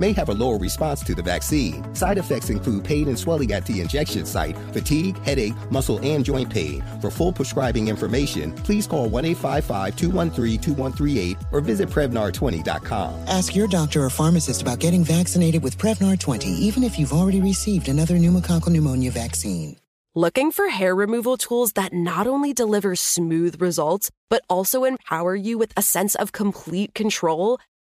may have a lower response to the vaccine. Side effects include pain and swelling at the injection site, fatigue, headache, muscle, and joint pain. For full prescribing information, please call 1 855 213 2138 or visit Prevnar20.com. Ask your doctor or pharmacist about getting vaccinated with Prevnar 20, even if you've already received another pneumococcal pneumonia vaccine. Looking for hair removal tools that not only deliver smooth results, but also empower you with a sense of complete control?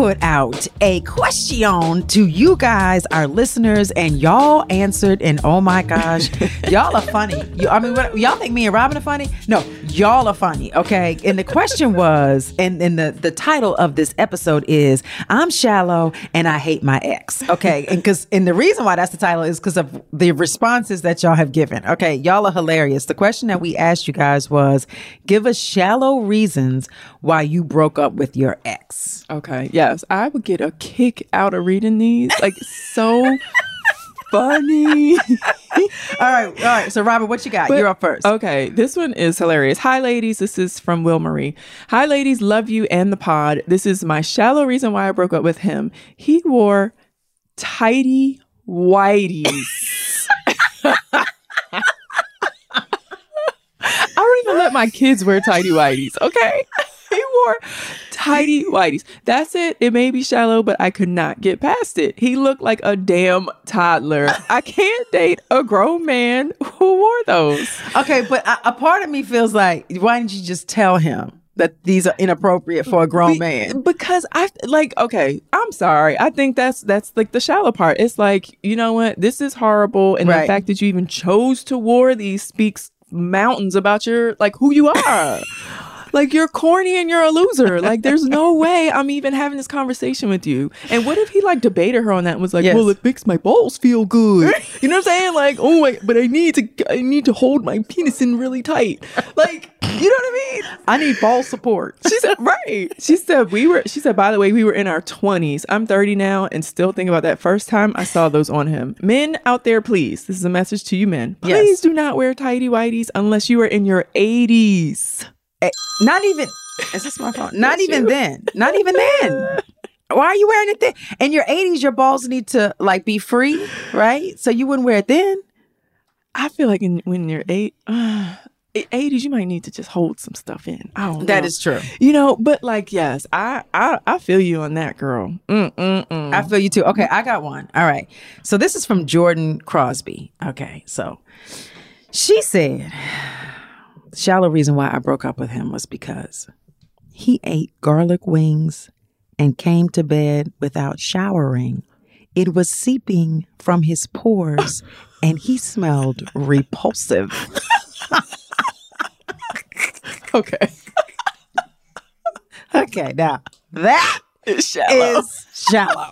Put out a question to you guys, our listeners, and y'all answered. And oh my gosh, y'all are funny. You, I mean, what, y'all think me and Robyn are funny? No, y'all are funny. Okay. And the question was, and, and the, the title of this episode is I'm shallow and I hate my ex. Okay. And because, and the reason why that's the title is because of the responses that y'all have given. Okay. Y'all are hilarious. The question that we asked you guys was give us shallow reasons why you broke up with your ex. Okay. Yes, I would get a kick out of reading these. Like so funny. all right, all right. So, Robert, what you got? But, You're up first. Okay, this one is hilarious. Hi, ladies. This is from Will Marie. Hi, ladies. Love you and the pod. This is my shallow reason why I broke up with him. He wore tidy whiteies. I don't even let my kids wear tidy whiteies. Okay. He wore tidy whiteies. That's it. It may be shallow, but I could not get past it. He looked like a damn toddler. I can't date a grown man who wore those. Okay, but a, a part of me feels like, why didn't you just tell him? that these are inappropriate for a grown Be- man. Because I like okay, I'm sorry. I think that's that's like the shallow part. It's like, you know what? This is horrible and Right. the fact that you even chose to wear these speaks mountains about your like who you are. like you're corny and you're a loser. Like there's no way I'm even having this conversation with you. And what if he like debated her on that and was like, Yes. "Well, it makes my balls feel good." You know what I'm saying? Like, "Oh my, but I need to I need to hold my penis in really tight." Like, you know what I mean? I need ball support. She said, right. She said, we were, she said, by the way, we were in our 20s. I'm 30 now and still think about that first time I saw those on him. Men out there, please. This is a message to you men. Yes. Please do not wear tidy whities unless you are in your 80s. Eh, Not even. Is this my phone? Not even you. then. Not even then. Why are you wearing it then? In your 80s, your balls need to like be free, right? So you wouldn't wear it then. I feel like in, when you're eight, uh, 80s, you might need to just hold some stuff in. I don't That know. is true. You know, but like, yes, I, I, I feel you on that, girl. Mm-mm-mm. I feel you too. Okay, I got one. All right. So this is from Jordan Crosby. Okay, so she said, shallow reason why I broke up with him was because he ate garlic wings and came to bed without showering. It was seeping from his pores and he smelled repulsive. Okay. Okay, now that is shallow. is shallow.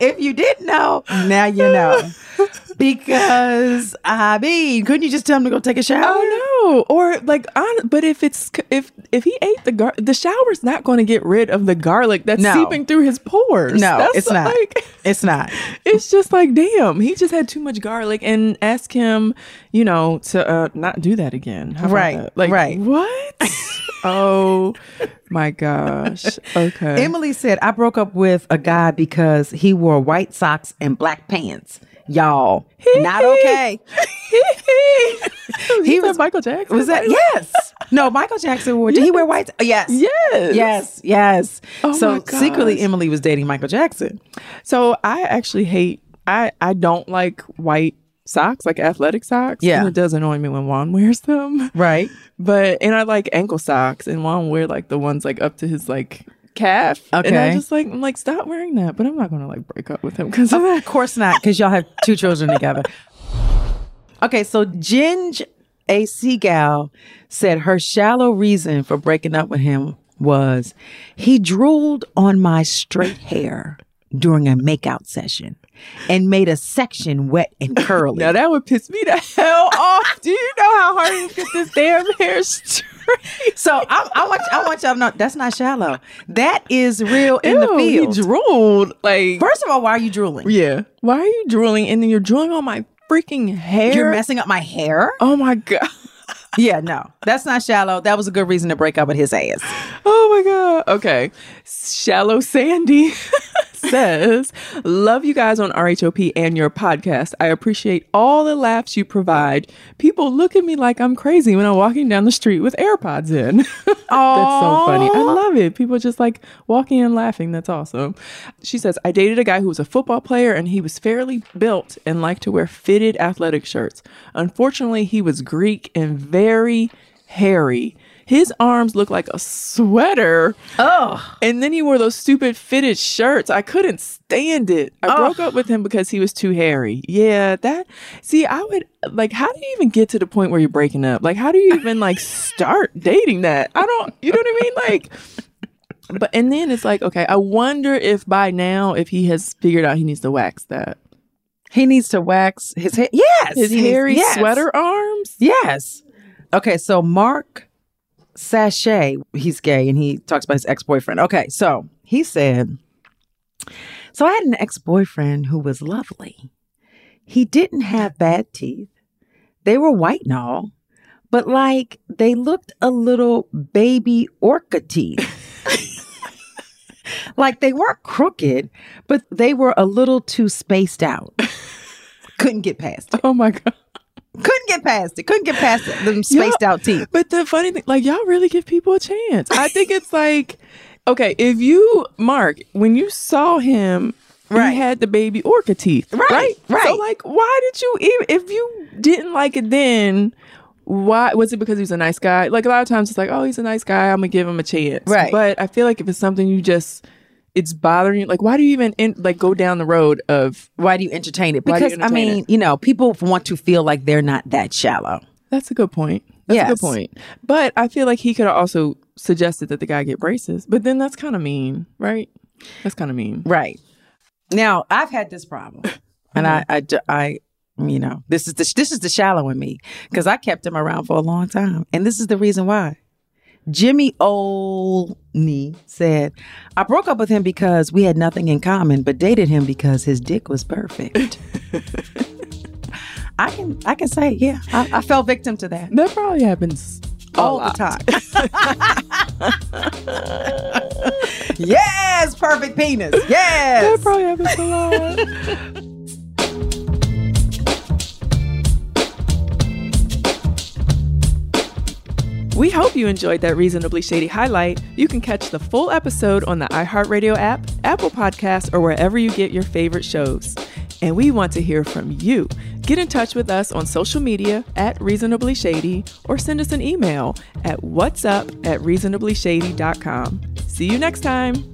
if you didn't know, now you know. Because I mean, couldn't you just tell him to go take a shower? Oh no! Or like, on, but if it's if if he ate the gar, the shower's not going to get rid of the garlic that's No. seeping through his pores. No, That's it's not. Like, It's not. it's just like, damn, he just had too much garlic, and ask him, you know, to uh, not do that again. How Right, that? Like, right. What? oh my gosh. Okay. Emily said, I broke up with a guy because he wore white socks and black pants. Y'all, not okay. he was- Michael Jackson. Was that yes? No, Michael Jackson wore. Did he wear white? Yes. Yes. Yes. Yes. Oh so secretly. Emily was dating Michael Jackson. So I actually hate. I I don't like white socks, like athletic socks. Yeah. and it does annoy me when Juan wears them. Right. But and I like ankle socks, and Juan wear like the ones like up to his like calf. and I Okay. just like I'm like stop wearing that. But I'm not gonna like break up with him because of that. Of course not, because y'all have two children together. Okay, so Ginge A. Seagal said her shallow reason for breaking up with him was he drooled on my straight hair during a makeout session and made a section wet and curly. Now that would piss me the hell off. Do you know how hard it is to get this damn hair straight? so I, I want I want y'all to know that's not shallow. That is real in the Ew, he field. drooled. Like First of all, why are you drooling? yeah. Why are you drooling? And then you're drooling on my freaking hair. You're messing up my hair. Oh my god. Yeah, no, that's not shallow. That was a good reason to break up with his ass. Oh my God. Okay. Shallow Sandy says, Love you guys on RHOP and your podcast. I appreciate all the laughs you provide. People look at me like I'm crazy when I'm walking down the street with AirPods in. That's so funny. I love it. People just like walking and laughing. That's awesome. She says, I dated a guy who was a football player and he was fairly built and liked to wear fitted athletic shirts. Unfortunately, he was Greek and very hairy. His arms looked like a sweater. Oh, And then he wore those stupid fitted shirts. I couldn't stand it. I broke up with him because he was too hairy. Yeah, that. See, I would like. How do you even get to the point where you're breaking up? Like, how do you even like start dating that? I don't. You know what I mean? Like. But and then it's like, okay, I wonder if by now, if he has figured out he needs to wax that he needs to wax his hair. Yes, his needs- hairy yes. sweater arms. Yes. Okay, so Mark Sachet, he's gay and he talks about his ex boyfriend. Okay, so he said, So I had an ex boyfriend who was lovely. He didn't have bad teeth, they were white and all, but like they looked a little baby orca teeth. like they weren't crooked, but they were a little too spaced out. Couldn't get past it. Oh my god. Couldn't get past it. Couldn't get past it. Them spaced Y'all- out teeth. But the funny thing, like y'all really give people a chance. I think it's like, okay, if you Mark, when you saw him, Right. he had the baby orca teeth, Right, right? right. So like, why did you even if you didn't like it then? Why was it because he was a nice guy? Like a lot of times, it's like, oh, he's a nice guy. I'm gonna give him a chance, Right. But I feel like if it's something you just, it's bothering you. Like, why do you even in, like go down the road of? Why do you entertain it? Why do you Because I entertain mean, it? you know, people want to feel like they're not that shallow. That's a good point. That's a Yes. good point. But I feel like he could have also suggested that the guy get braces. But then that's kind of mean, right? That's kind of mean. Right. Now, I've had this problem. And I, I, ju- I, you know, this is the this is the shallow in me because I kept him around for a long time, and this is the reason why. Jimmy Olney said, "I broke up with him because we had nothing in common, but dated him because his dick was perfect." I can I can say, yeah, I, I fell victim to that That probably happens all lot. the time. yes, perfect penis. Yes. That probably happens a lot. We hope you enjoyed that Reasonably Shady highlight. You can catch the full episode on the iHeartRadio app, Apple Podcasts, or wherever you get your favorite shows. And we want to hear from you. Get in touch with us on social media at Reasonably Shady or send us an email at whatsup at reasonablyshady.com. See you next time.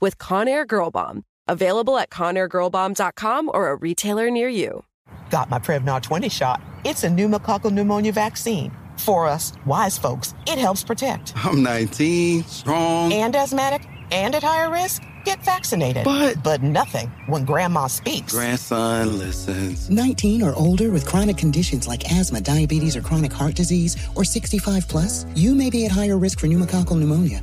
with Conair Girl Bomb. Available at ConairGirlBomb.com or a retailer near you. Got my Prevnar 20 shot. It's a pneumococcal pneumonia vaccine. For us, wise folks, it helps protect. I'm 19, strong. And asthmatic and at higher risk? Get vaccinated. But- But nothing when grandma speaks. Grandson listens. 19 or older with chronic conditions like asthma, diabetes, or chronic heart disease, or 65 plus, you may be at higher risk for pneumococcal pneumonia.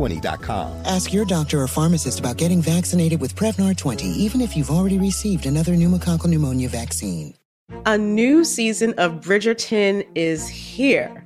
Prevnar20.com. Ask your doctor or pharmacist about getting vaccinated with Prevnar 20, even if you've already received another pneumococcal pneumonia vaccine. A new season of Bridgerton is here.